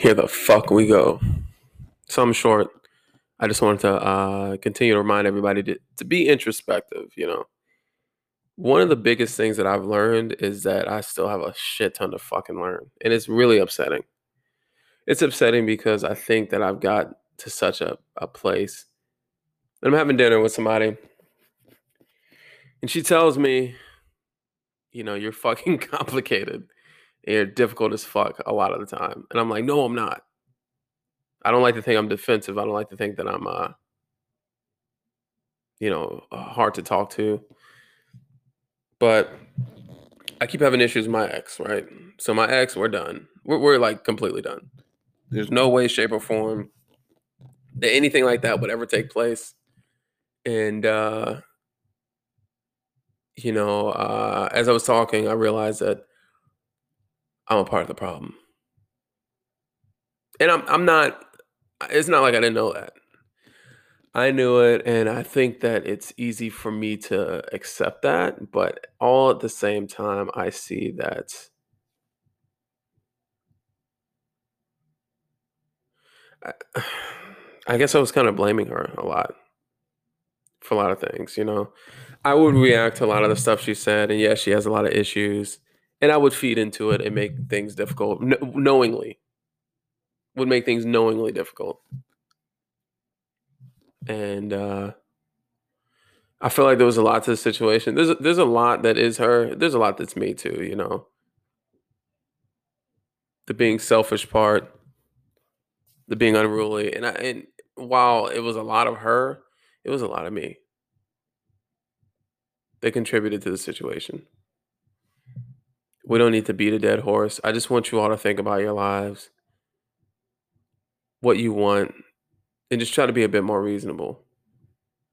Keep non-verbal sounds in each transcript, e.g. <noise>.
Here the fuck we go. So I'm short. I just wanted to uh, continue to remind everybody to, to be introspective, you know. One of the biggest things that I've learned is that I still have a shit ton to fucking learn. And it's really upsetting. It's upsetting because I think that I've got to such a, a place. And I'm having dinner with somebody. And she tells me, you know, you're fucking <laughs> complicated. You're difficult as fuck a lot of the time. And I'm like, no, I'm not. I don't like to think I'm defensive. I don't like to think that I'm, uh, you know, uh, hard to talk to. But I keep having issues with my ex, right? So my ex, we're done. We're, we're like completely done. There's no way, shape, or form that anything like that would ever take place. And uh, you know, uh, as I was talking, I realized that I'm a part of the problem. And I'm I'm not it's not like I didn't know that. I knew it and I think that it's easy for me to accept that, but all at the same time I see that I, <sighs> I guess I was kind of blaming her a lot for a lot of things, you know. I would react to a lot of the stuff she said and yeah, she has a lot of issues and I would feed into it and make things difficult kn- knowingly. Would make things knowingly difficult. And uh I feel like there was a lot to the situation. There's a, there's a lot that is her. There's a lot that's me too, you know. The being selfish part, the being unruly, and I and while it was a lot of her, it was a lot of me. They contributed to the situation. We don't need to beat a dead horse. I just want you all to think about your lives, what you want, and just try to be a bit more reasonable.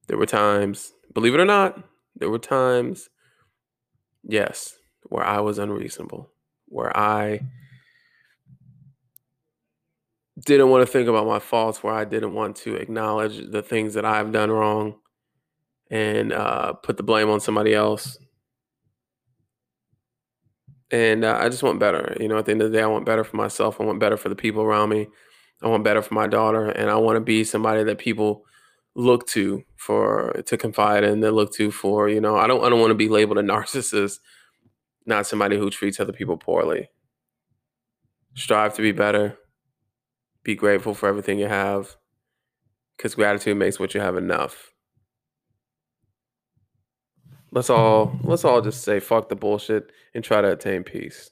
There were times, believe it or not, there were times, yes, where I was unreasonable, where I didn't want to think about my faults, where I didn't want to acknowledge the things that I've done wrong and uh, put the blame on somebody else. And uh, I just want better. You know, at the end of the day, I want better for myself. I want better for the people around me. I want better for my daughter. And I want to be somebody that people look to for to confide in, they look to for, you know, I don't I don't want to be labeled a narcissist, not somebody who treats other people poorly. Strive to be better. Be grateful for everything you have. Because gratitude makes what you have enough. Let's all let's all just say fuck the bullshit and try to attain peace.